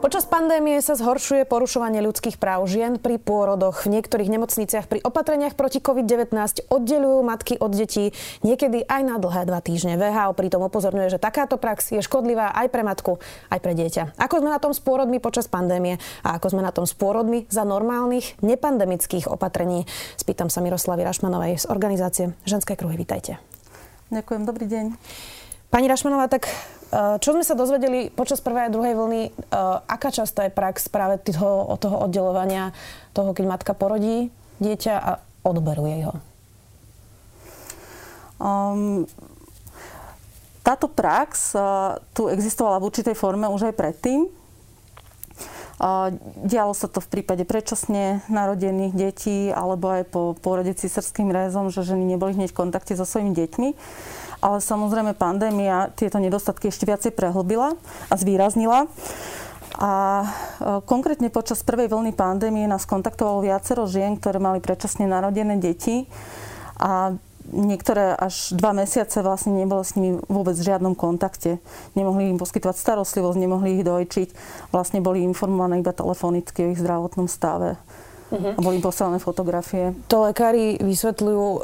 Počas pandémie sa zhoršuje porušovanie ľudských práv žien pri pôrodoch. V niektorých nemocniciach pri opatreniach proti COVID-19 oddelujú matky od detí niekedy aj na dlhé dva týždne. VHO pritom upozorňuje, že takáto prax je škodlivá aj pre matku, aj pre dieťa. Ako sme na tom s pôrodmi počas pandémie a ako sme na tom s pôrodmi za normálnych nepandemických opatrení? Spýtam sa Miroslavy Rašmanovej z organizácie Ženské kruhy. Vítajte. Ďakujem, dobrý deň. Pani Rašmanová, tak čo sme sa dozvedeli počas prvej a druhej vlny, eh, aká častá je prax práve toho, toho oddelovania toho, keď matka porodí dieťa a odberuje ho? Um, táto prax uh, tu existovala v určitej forme už aj predtým. Uh, dialo sa to v prípade predčasne narodených detí alebo aj po pôrode císarským rézom, že ženy neboli hneď v kontakte so svojimi deťmi ale samozrejme pandémia tieto nedostatky ešte viacej prehlbila a zvýraznila. A e, konkrétne počas prvej vlny pandémie nás kontaktovalo viacero žien, ktoré mali predčasne narodené deti a niektoré až dva mesiace vlastne nebolo s nimi vôbec v žiadnom kontakte. Nemohli im poskytovať starostlivosť, nemohli ich dojčiť. Vlastne boli informované iba telefonicky o ich zdravotnom stave uh-huh. a boli poslané fotografie. To lekári vysvetľujú um,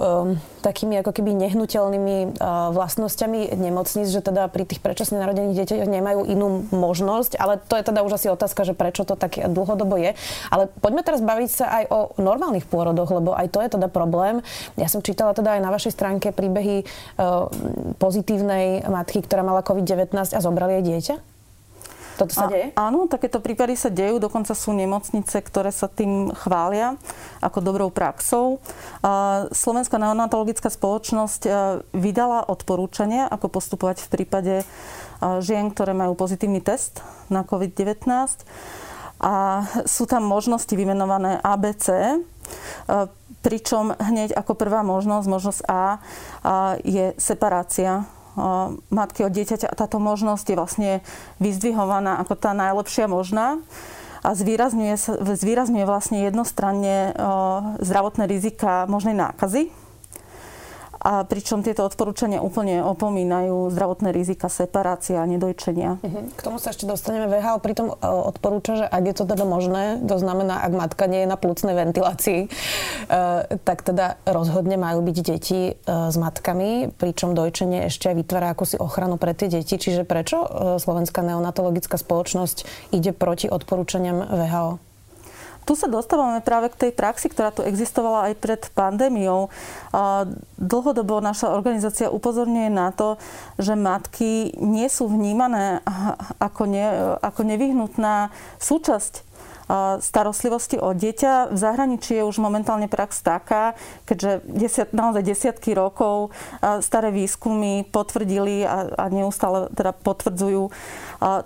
takými ako keby nehnuteľnými uh, vlastnosťami nemocníc, že teda pri tých predčasne narodených deťoch nemajú inú možnosť, ale to je teda už asi otázka, že prečo to tak dlhodobo je. Ale poďme teraz baviť sa aj o normálnych pôrodoch, lebo aj to je teda problém. Ja som čítala teda aj na vašej stránke príbehy uh, pozitívnej matky, ktorá mala COVID-19 a zobrali jej dieťa. Toto sa deje? A, áno, takéto prípady sa dejú. Dokonca sú nemocnice, ktoré sa tým chvália ako dobrou praxou. A Slovenská neonatologická spoločnosť vydala odporúčania, ako postupovať v prípade žien, ktoré majú pozitívny test na COVID-19. A sú tam možnosti vymenované ABC, pričom hneď ako prvá možnosť, možnosť A, je separácia matky od dieťaťa. Táto možnosť je vlastne vyzdvihovaná ako tá najlepšia možná a zvýrazňuje, zvýrazňuje vlastne jednostranne zdravotné rizika možnej nákazy a pričom tieto odporúčania úplne opomínajú zdravotné rizika separácia a nedojčenia. Uh-huh. K tomu sa ešte dostaneme. VHO pritom e, odporúča, že ak je to teda možné, to znamená, ak matka nie je na plúcnej ventilácii, uh, tak teda rozhodne majú byť deti uh, s matkami, pričom dojčenie ešte aj vytvára akúsi ochranu pre tie deti. Čiže prečo Slovenská neonatologická spoločnosť ide proti odporúčaniam VHO? Tu sa dostávame práve k tej praxi, ktorá tu existovala aj pred pandémiou. Dlhodobo naša organizácia upozorňuje na to, že matky nie sú vnímané ako, ne, ako nevyhnutná súčasť starostlivosti o dieťa. V zahraničí je už momentálne prax taká, keďže desiat, naozaj desiatky rokov staré výskumy potvrdili a, a neustále teda potvrdzujú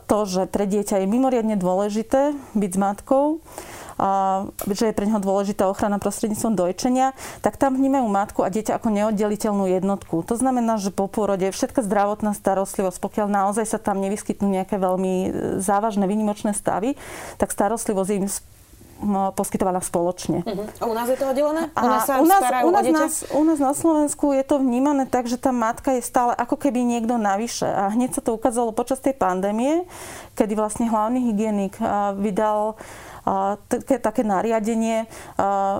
to, že pre dieťa je mimoriadne dôležité byť s matkou že je pre neho dôležitá ochrana prostredníctvom dojčenia, tak tam vnímajú matku a dieťa ako neoddeliteľnú jednotku. To znamená, že po pôrode všetká zdravotná starostlivosť, pokiaľ naozaj sa tam nevyskytnú nejaké veľmi e, závažné výnimočné stavy, tak starostlivosť im poskytovaná spoločne. Uh-huh. A u nás je to oddelené? U nás sa u nás, u nás, nás, u nás na Slovensku je to vnímané tak, že tá matka je stále ako keby niekto navyše. A hneď sa to ukázalo počas tej pandémie, kedy vlastne hlavný hygienik vydal také nariadenie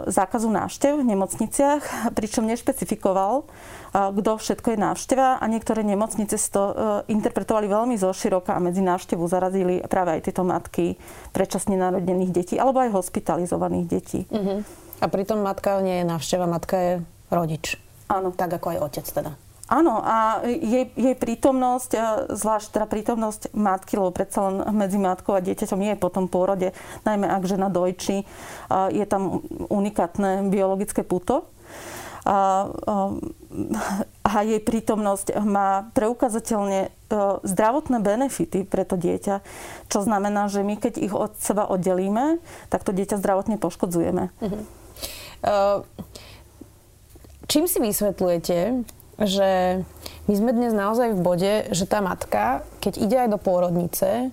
zákazu návštev v nemocniciach, pričom nešpecifikoval, kto všetko je návšteva a niektoré nemocnice si to e, interpretovali veľmi zoširoka a medzi návštevu zarazili práve aj tieto matky predčasne narodených detí alebo aj hospitalizovaných detí. Uh-huh. A pritom matka nie je návšteva, matka je rodič. Áno. Tak ako aj otec teda. Áno, a jej, jej prítomnosť, zvlášť teda prítomnosť matky, lebo predsa len medzi matkou a dieťaťom je po tom pôrode, najmä ak žena dojčí, je tam unikátne biologické puto. A, a jej prítomnosť má preukazateľne e, zdravotné benefity pre to dieťa, čo znamená, že my keď ich od seba oddelíme, tak to dieťa zdravotne poškodzujeme. Uh-huh. Uh, čím si vysvetľujete, že my sme dnes naozaj v bode, že tá matka, keď ide aj do pôrodnice,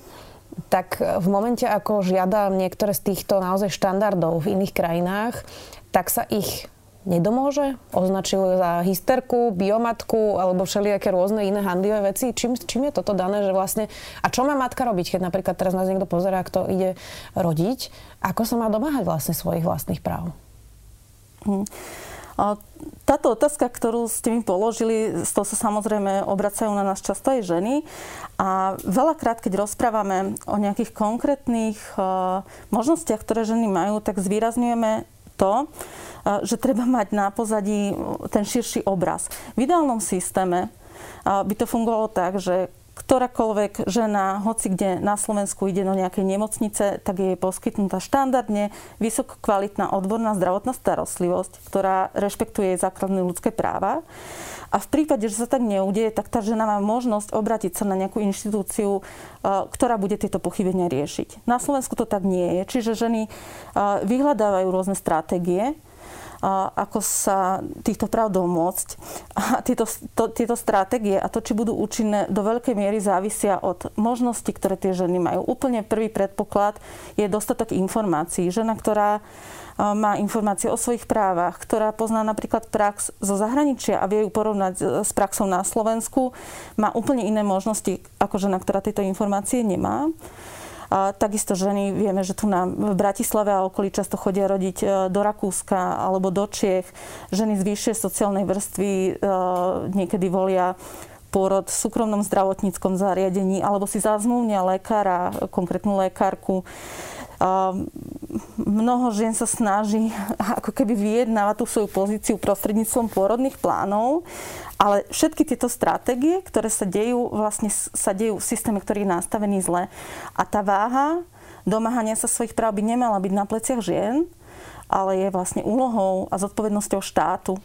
tak v momente, ako žiada niektoré z týchto naozaj štandardov v iných krajinách, tak sa ich nedomôže? Označil za hysterku, biomatku alebo všelijaké rôzne iné handlivé veci. Čím, čím je toto dané, že vlastne... A čo má matka robiť, keď napríklad teraz nás niekto pozerá, kto ide rodiť? Ako sa má domáhať vlastne svojich vlastných práv? Hmm. Táto otázka, ktorú ste mi položili, z toho sa samozrejme obracajú na nás často aj ženy. A veľakrát, keď rozprávame o nejakých konkrétnych možnostiach, ktoré ženy majú, tak zvýrazňujeme to, že treba mať na pozadí ten širší obraz. V ideálnom systéme by to fungovalo tak, že ktorákoľvek žena, hoci kde na Slovensku ide do nejakej nemocnice, tak je poskytnutá štandardne vysokokvalitná odborná zdravotná starostlivosť, ktorá rešpektuje jej základné ľudské práva. A v prípade, že sa tak neudie, tak tá žena má možnosť obratiť sa na nejakú inštitúciu, ktorá bude tieto pochybenia riešiť. Na Slovensku to tak nie je. Čiže ženy vyhľadávajú rôzne stratégie, ako sa týchto práv domôcť. A tieto, to, tieto stratégie a to, či budú účinné, do veľkej miery závisia od možností, ktoré tie ženy majú. Úplne prvý predpoklad je dostatok informácií. Žena, ktorá má informácie o svojich právach, ktorá pozná napríklad prax zo zahraničia a vie ju porovnať s praxou na Slovensku, má úplne iné možnosti ako žena, ktorá tieto informácie nemá. A takisto ženy, vieme, že tu na, v Bratislave a okolí často chodia rodiť e, do Rakúska alebo do Čiech. Ženy z vyššej sociálnej vrstvy e, niekedy volia pôrod v súkromnom zdravotníckom zariadení alebo si zazmluvnia lekára, konkrétnu lekárku. Mnoho žien sa snaží ako keby vyjednávať tú svoju pozíciu prostredníctvom pôrodných plánov, ale všetky tieto stratégie, ktoré sa dejú, vlastne sa dejú v systéme, ktorý je nastavený zle. A tá váha domáhania sa svojich práv by nemala byť na pleciach žien, ale je vlastne úlohou a zodpovednosťou štátu,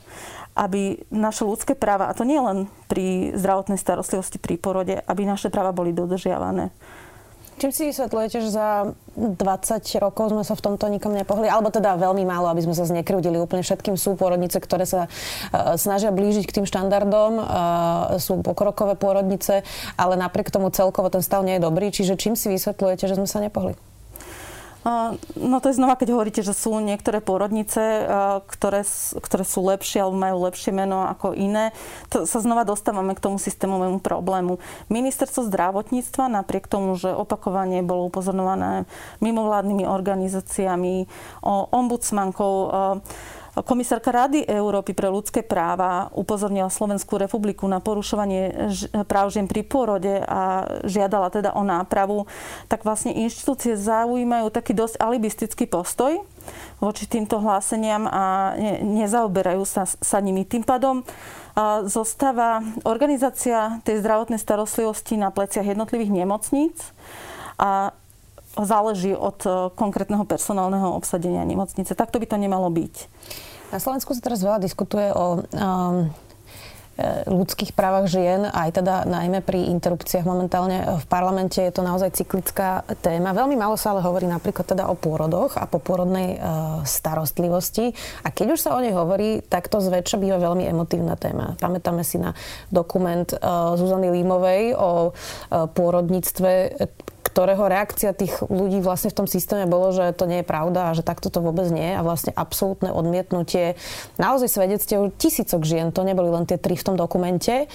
aby naše ľudské práva, a to nie len pri zdravotnej starostlivosti pri porode, aby naše práva boli dodržiavané. Čím si vysvetľujete, že za 20 rokov sme sa v tomto nikom nepohli? Alebo teda veľmi málo, aby sme sa znekrudili. Úplne všetkým sú pôrodnice, ktoré sa uh, snažia blížiť k tým štandardom. Uh, sú pokrokové pôrodnice, ale napriek tomu celkovo ten stav nie je dobrý. Čiže čím si vysvetľujete, že sme sa nepohli? No to je znova, keď hovoríte, že sú niektoré pôrodnice, ktoré, ktoré sú lepšie alebo majú lepšie meno ako iné, to sa znova dostávame k tomu systémovému problému. Ministerstvo zdravotníctva napriek tomu, že opakovane bolo upozorňované mimovládnymi organizáciami, ombudsmankou, Komisárka Rady Európy pre ľudské práva upozornila Slovenskú republiku na porušovanie práv žien pri pôrode a žiadala teda o nápravu, tak vlastne inštitúcie zaujímajú taký dosť alibistický postoj voči týmto hláseniam a ne, nezaoberajú sa, sa nimi. Tým pádom zostáva organizácia tej zdravotnej starostlivosti na pleciach jednotlivých nemocníc a záleží od e, konkrétneho personálneho obsadenia nemocnice. Takto by to nemalo byť. Na Slovensku sa teraz veľa diskutuje o um, ľudských právach žien, aj teda najmä pri interrupciách momentálne v parlamente je to naozaj cyklická téma. Veľmi málo sa ale hovorí napríklad teda o pôrodoch a popôrodnej uh, starostlivosti. A keď už sa o nej hovorí, tak to zväčša býva veľmi emotívna téma. Pamätáme si na dokument Zuzany Límovej o pôrodníctve, ktorého reakcia tých ľudí vlastne v tom systéme bolo, že to nie je pravda a že takto to vôbec nie a vlastne absolútne odmietnutie naozaj svedectiev tisícok žien, to neboli len tie tri v tom dokumente.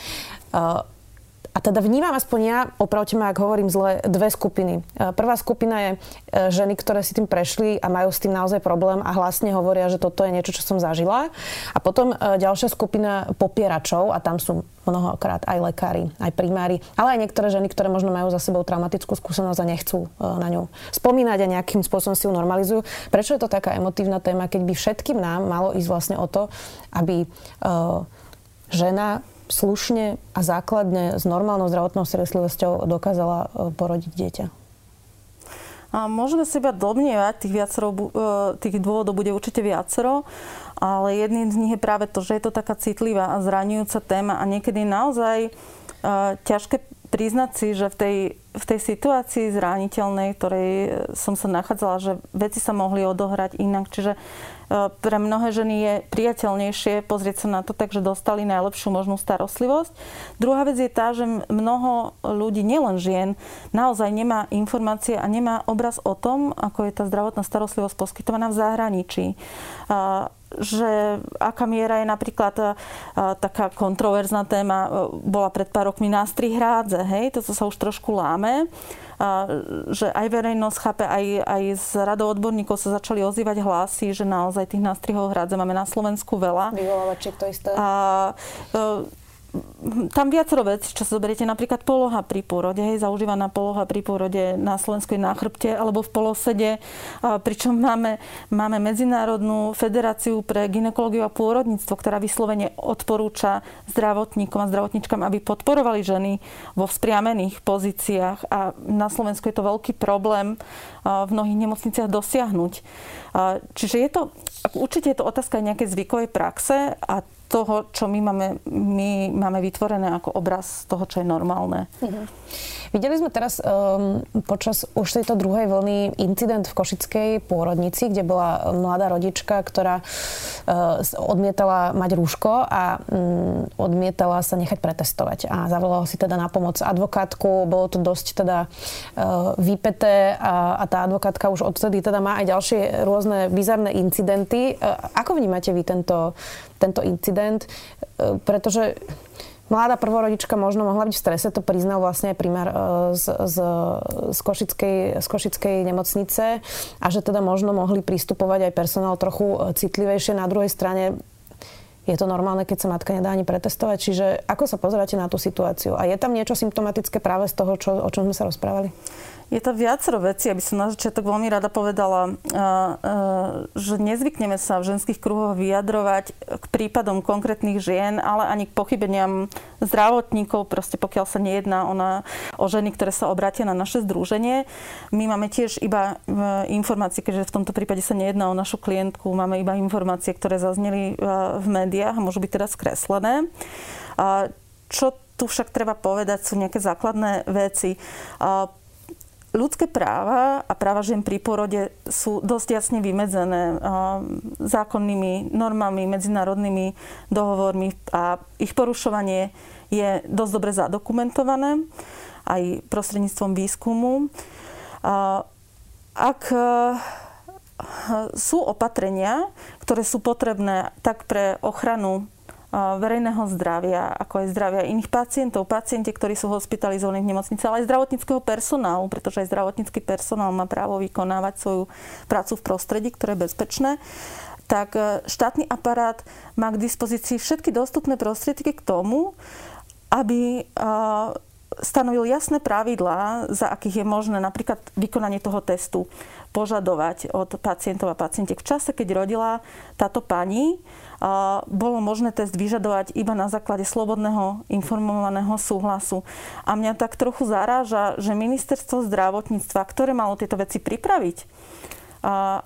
A teda vnímam aspoň ja, opravte ma, ak hovorím zle, dve skupiny. E, prvá skupina je e, ženy, ktoré si tým prešli a majú s tým naozaj problém a hlasne hovoria, že toto je niečo, čo som zažila. A potom e, ďalšia skupina popieračov a tam sú mnohokrát aj lekári, aj primári, ale aj niektoré ženy, ktoré možno majú za sebou traumatickú skúsenosť a nechcú na ňu spomínať a nejakým spôsobom si ju normalizujú. Prečo je to taká emotívna téma, keď by všetkým nám malo ísť vlastne o to, aby žena slušne a základne s normálnou zdravotnou starostlivosťou dokázala e, porodiť dieťa? A môžeme si iba domnievať, tých, viacero, e, tých dôvodov bude určite viacero, ale jedným z nich je práve to, že je to taká citlivá a zraňujúca téma a niekedy naozaj e, ťažké priznať si, že v tej, v tej situácii zraniteľnej, ktorej som sa nachádzala, že veci sa mohli odohrať inak. Čiže pre mnohé ženy je priateľnejšie pozrieť sa na to tak, že dostali najlepšiu možnú starostlivosť. Druhá vec je tá, že mnoho ľudí, nielen žien, naozaj nemá informácie a nemá obraz o tom, ako je tá zdravotná starostlivosť poskytovaná v zahraničí že aká miera je napríklad a, taká kontroverzná téma, bola pred pár rokmi nástri hrádze, hej, to sa už trošku láme že aj verejnosť chápe, aj, aj z radou odborníkov sa začali ozývať hlasy, že naozaj tých nástrihov hrádze máme na Slovensku veľa. Vyvolávačiek to isté. A, e, tam viacero vecí, čo sa zoberiete, napríklad poloha pri pôrode, hej, zaužívaná poloha pri pôrode na Slovensku na chrbte alebo v polosede, pričom máme, máme Medzinárodnú federáciu pre ginekológiu a pôrodníctvo, ktorá vyslovene odporúča zdravotníkom a zdravotníčkam, aby podporovali ženy vo vzpriamených pozíciách a na Slovensku je to veľký problém v mnohých nemocniciach dosiahnuť. Čiže je to, určite je to otázka nejakej zvykovej praxe a toho, čo my máme, my máme vytvorené ako obraz toho, čo je normálne. Uh-huh. Videli sme teraz um, počas už tejto druhej vlny incident v Košickej pôrodnici, kde bola mladá rodička, ktorá uh, odmietala mať rúško a um, odmietala sa nechať pretestovať. A zavolala si teda na pomoc advokátku. Bolo to dosť teda uh, vypeté a, a tá advokátka už odtedy teda má aj ďalšie rôzne bizarné incidenty. Uh, ako vnímate vy tento, tento incident? Uh, pretože Mladá prvorodička možno mohla byť v strese, to priznal vlastne aj primár e, z, z, z, Košickej, z Košickej nemocnice a že teda možno mohli pristupovať aj personál trochu e, citlivejšie. Na druhej strane je to normálne, keď sa matka nedá ani pretestovať. Čiže ako sa pozeráte na tú situáciu? A je tam niečo symptomatické práve z toho, čo, o čom sme sa rozprávali? Je to viacero vecí, aby som na začiatok veľmi rada povedala, že nezvykneme sa v ženských kruhoch vyjadrovať k prípadom konkrétnych žien, ale ani k pochybeniam zdravotníkov, proste pokiaľ sa nejedná ona, o ženy, ktoré sa obrátia na naše združenie. My máme tiež iba e, informácie, keďže v tomto prípade sa nejedná o našu klientku, máme iba informácie, ktoré zazneli v médiách a môžu byť teda skreslené. Čo tu však treba povedať, sú nejaké základné veci ľudské práva a práva žien pri porode sú dosť jasne vymedzené zákonnými normami, medzinárodnými dohovormi a ich porušovanie je dosť dobre zadokumentované aj prostredníctvom výskumu. Ak e, sú opatrenia, ktoré sú potrebné tak pre ochranu verejného zdravia, ako aj zdravia iných pacientov, pacienti, ktorí sú hospitalizovaní v nemocnici, ale aj zdravotníckého personálu, pretože aj zdravotnícky personál má právo vykonávať svoju prácu v prostredí, ktoré je bezpečné tak e, štátny aparát má k dispozícii všetky dostupné prostriedky k tomu, aby stanovil jasné pravidlá, za akých je možné napríklad vykonanie toho testu požadovať od pacientov a pacientiek. V čase, keď rodila táto pani, bolo možné test vyžadovať iba na základe slobodného informovaného súhlasu. A mňa tak trochu zaráža, že ministerstvo zdravotníctva, ktoré malo tieto veci pripraviť,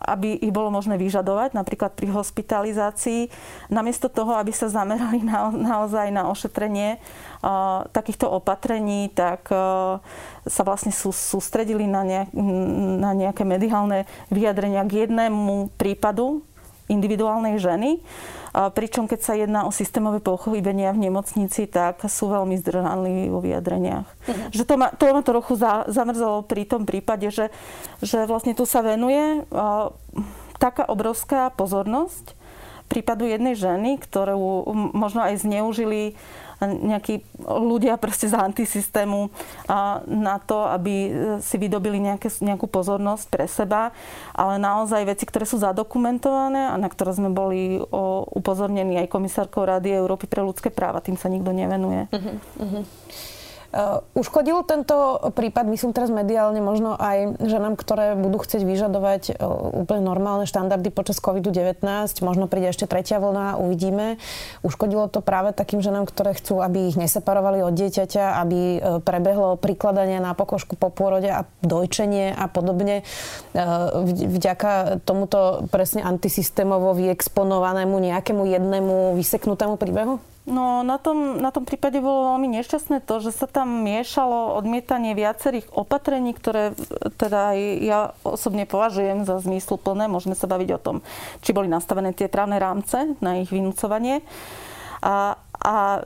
aby ich bolo možné vyžadovať, napríklad pri hospitalizácii, namiesto toho, aby sa zamerali na, naozaj na ošetrenie takýchto opatrení, tak sa vlastne sú, sústredili na, nejak, na nejaké mediálne vyjadrenia k jednému prípadu individuálnej ženy Pričom keď sa jedná o systémové pochybenia v nemocnici, tak sú veľmi zdržanliví vo vyjadreniach. Uh-huh. Že to ma, to ma trochu za, zamrzalo pri tom prípade, že, že vlastne tu sa venuje uh, taká obrovská pozornosť prípadu jednej ženy, ktorú možno aj zneužili nejakí ľudia proste z antisystému na to, aby si vydobili nejaké, nejakú pozornosť pre seba, ale naozaj veci, ktoré sú zadokumentované a na ktoré sme boli upozornení aj komisárkou Rady Európy pre ľudské práva, tým sa nikto nevenuje. Uh-huh, uh-huh. Uh, uškodil tento prípad, myslím teraz mediálne, možno aj ženám, ktoré budú chcieť vyžadovať uh, úplne normálne štandardy počas COVID-19, možno príde ešte tretia vlna, uvidíme. Uškodilo to práve takým ženám, ktoré chcú, aby ich neseparovali od dieťaťa, aby uh, prebehlo prikladanie na pokožku po pôrode a dojčenie a podobne. Vďaka tomuto presne antisystémovo vyexponovanému nejakému jednému vyseknutému príbehu? No na tom, na tom prípade bolo veľmi nešťastné to, že sa tam miešalo odmietanie viacerých opatrení, ktoré teda aj ja osobne považujem za zmysluplné. Môžeme sa baviť o tom, či boli nastavené tie právne rámce na ich vynúcovanie. A, a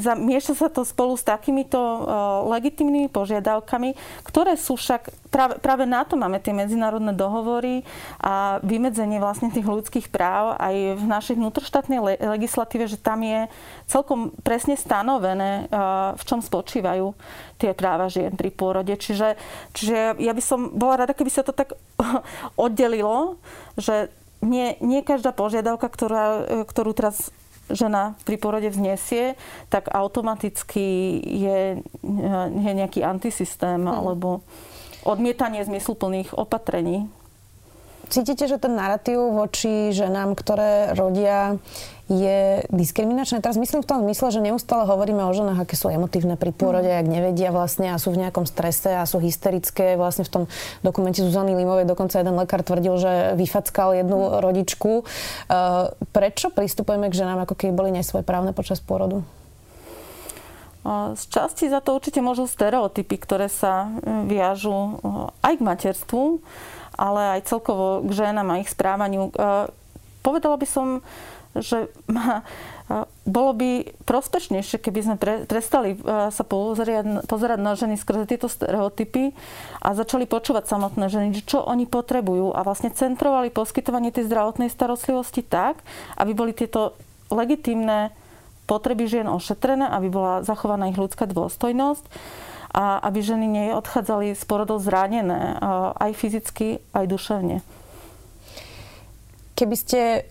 zamieša sa to spolu s takýmito uh, legitimnými požiadavkami, ktoré sú však, práve, na to máme tie medzinárodné dohovory a vymedzenie vlastne tých ľudských práv aj v našej vnútroštátnej le- legislatíve, že tam je celkom presne stanovené, uh, v čom spočívajú tie práva žien pri pôrode. Čiže, čiže ja by som bola rada, keby sa to tak oddelilo, že nie, nie každá požiadavka, ktorá, ktorú teraz žena pri porode vznesie, tak automaticky je, je nejaký antisystém hmm. alebo odmietanie zmysluplných opatrení. Cítite, že ten narratív voči ženám, ktoré rodia, je diskriminačné. Teraz myslím v tom zmysle, že neustále hovoríme o ženách, aké sú emotívne pri pôrode, mm. ak nevedia vlastne a sú v nejakom strese a sú hysterické. Vlastne v tom dokumente Zuzany Limovej dokonca jeden lekár tvrdil, že vyfackal jednu mm. rodičku. Uh, prečo pristupujeme k ženám, ako keby boli nesvojprávne počas pôrodu? Z časti za to určite môžu stereotypy, ktoré sa hm, viažu aj k materstvu, ale aj celkovo k ženám a ich správaniu. Povedala by som, že ma, bolo by prospešnejšie, keby sme pre, prestali sa pozerať, pozerať na ženy skrze tieto stereotypy a začali počúvať samotné ženy, čo oni potrebujú a vlastne centrovali poskytovanie tej zdravotnej starostlivosti tak, aby boli tieto legitímne potreby žien ošetrené, aby bola zachovaná ich ľudská dôstojnosť a aby ženy neodchádzali z porodov zranené aj fyzicky, aj duševne. Keby ste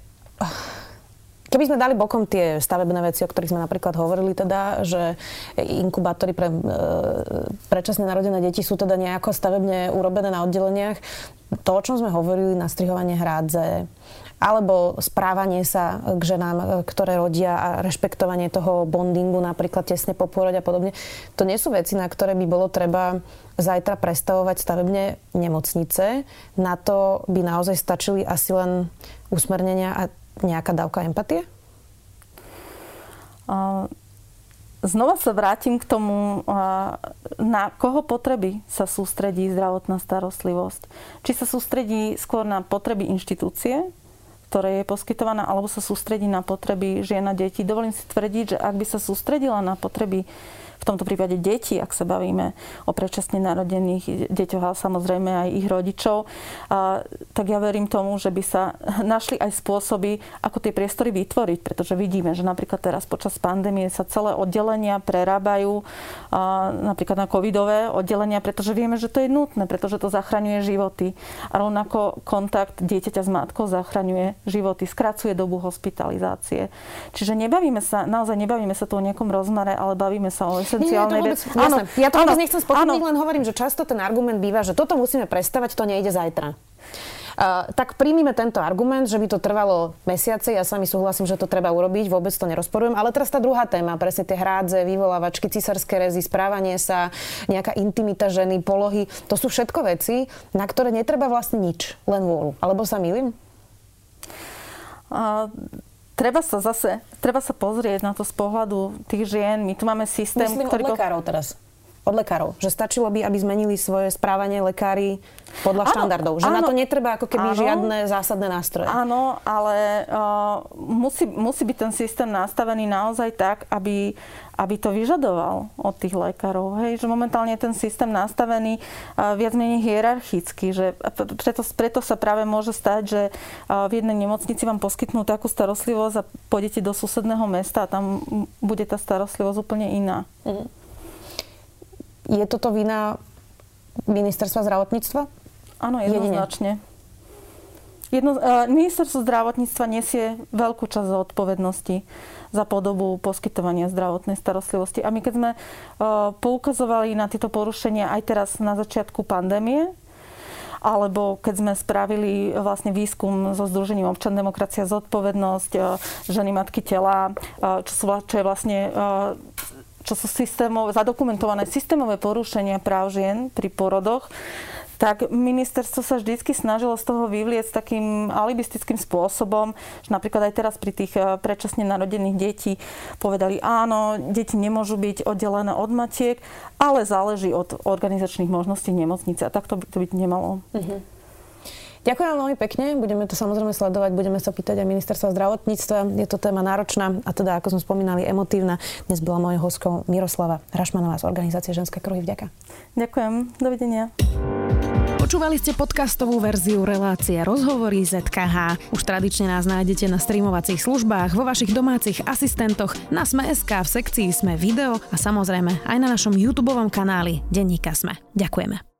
Keby sme dali bokom tie stavebné veci, o ktorých sme napríklad hovorili, teda, že inkubátory pre e, predčasne narodené deti sú teda nejako stavebne urobené na oddeleniach, to, o čom sme hovorili, nastrihovanie hrádze, alebo správanie sa k ženám, e, ktoré rodia a rešpektovanie toho bondingu napríklad tesne po pôrode a podobne. To nie sú veci, na ktoré by bolo treba zajtra prestavovať stavebne nemocnice. Na to by naozaj stačili asi len usmernenia a nejaká dávka empatie? Znova sa vrátim k tomu, na koho potreby sa sústredí zdravotná starostlivosť. Či sa sústredí skôr na potreby inštitúcie, ktoré je poskytovaná, alebo sa sústredí na potreby žien a detí. Dovolím si tvrdiť, že ak by sa sústredila na potreby v tomto prípade deti, ak sa bavíme o predčasne narodených deťoch a samozrejme aj ich rodičov, a, tak ja verím tomu, že by sa našli aj spôsoby, ako tie priestory vytvoriť, pretože vidíme, že napríklad teraz počas pandémie sa celé oddelenia prerábajú a, napríklad na covidové oddelenia, pretože vieme, že to je nutné, pretože to zachraňuje životy. A rovnako kontakt dieťaťa s matkou zachraňuje životy, skracuje dobu hospitalizácie. Čiže nebavíme sa, naozaj nebavíme sa tu o nejakom rozmare, ale bavíme sa o esenciálnej veci. Áno, ja to vôbec nechcem spochybniť, len hovorím, že často ten argument býva, že toto musíme prestavať, to nejde zajtra. Uh, tak príjmime tento argument, že by to trvalo mesiace. Ja sami súhlasím, že to treba urobiť, vôbec to nerozporujem. Ale teraz tá druhá téma, presne tie hrádze, vyvolávačky, cisárske rezy, správanie sa, nejaká intimita ženy, polohy. To sú všetko veci, na ktoré netreba vlastne nič, len vôľu. Alebo sa milím? Uh, treba sa zase, treba sa pozrieť na to z pohľadu tých žien. My tu máme systém, Myslím ktorý... od lekárov teraz. Od lekárov. Že stačilo by, aby zmenili svoje správanie lekári podľa áno, štandardov. Že áno, na to netreba ako keby áno, žiadne zásadné nástroje. Áno, ale uh, musí, musí byť ten systém nastavený naozaj tak, aby, aby to vyžadoval od tých lekárov. Hej, že momentálne je ten systém nastavený uh, viac menej hierarchicky, že preto, preto sa práve môže stať, že uh, v jednej nemocnici vám poskytnú takú starostlivosť a pôjdete do susedného mesta a tam bude tá starostlivosť úplne iná. Mm. Je toto vina ministerstva zdravotníctva? Áno, jednoznačne. Jedno, uh, ministerstvo zdravotníctva nesie veľkú časť zodpovednosti za podobu poskytovania zdravotnej starostlivosti. A my keď sme uh, poukazovali na tieto porušenia aj teraz na začiatku pandémie, alebo keď sme spravili vlastne výskum so Združením občan demokracia zodpovednosť, uh, ženy matky tela, čo, sú, čo je vlastne čo sú systémové, zadokumentované systémové porušenia práv žien pri porodoch, tak ministerstvo sa vždycky snažilo z toho vyvlieť takým alibistickým spôsobom, že napríklad aj teraz pri tých eh, predčasne narodených detí povedali áno, deti nemôžu byť oddelené od matiek, ale záleží od organizačných možností nemocnice a tak to by to byť nemalo. Uh-huh. Ďakujem vám veľmi pekne, budeme to samozrejme sledovať, budeme sa pýtať aj ministerstva zdravotníctva. Je to téma náročná a teda, ako sme spomínali, emotívna. Dnes bola mojou hostkou Miroslava Rašmanová z organizácie Ženské kruhy. Vďaka. Ďakujem, dovidenia. Počúvali ste podcastovú verziu relácie Rozhovory ZKH. Už tradične nás nájdete na streamovacích službách, vo vašich domácich asistentoch, na Sme.sk, v sekcii Sme video a samozrejme aj na našom YouTube kanáli Denníka Sme. Ďakujeme.